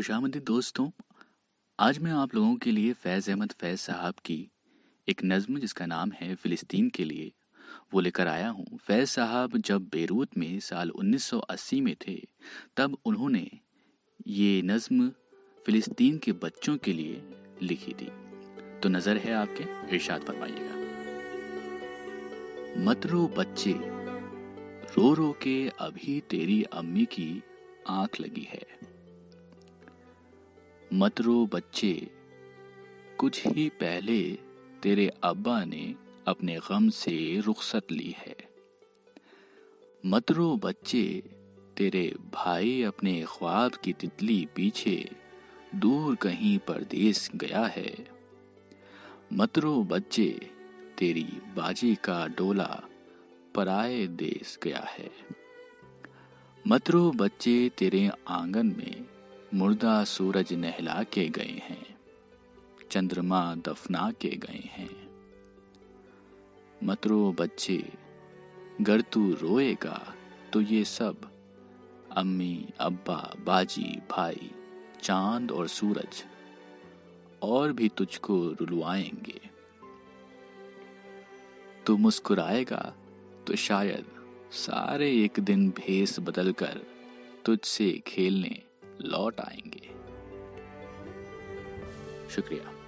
खुशामदी दोस्तों, आज मैं आप लोगों के लिए फैज़ अहमद फैज़ साहब की एक नज़म, जिसका नाम है फ़िलिस्तीन के लिए, वो लेकर आया हूँ। फैज़ साहब जब बेरूत में साल 1980 में थे, तब उन्होंने ये नज़म फ़िलिस्तीन के बच्चों के लिए लिखी थी। तो नज़र है आपके, इरशाद फरमाइएगा। मत रो बच्चे, रो रो के अभी तेरी अम्मी की आँख लगी है। मत रो बच्चे। कुछ ही पहले तेरे अब्बा ने अपने गम से रुखसत ली है। मत रो बच्चे, तेरे भाई अपने ख्वाब की तितली पीछे दूर कहीं परदेश गया है। मत रो बच्चे, तेरी बाजी का डोला पराए देश गया है। मत रो बच्चे, तेरे आँगन में मुर्दा सूरज नहला के गए हैं, चंद्रमा दफना के गए हैं। मतरो बच्चे गर तू रोएगा तो ये सब अम्मी, अब्बा, बाजी, भाई, चाँद और सूरज और भी तुझको रुलवाएँगे। तू मुस्कुराएगा तो शायद सारे एक दिन भेस बदलकर तुझसे खेलने लौट आएँगे। शुक्रिया।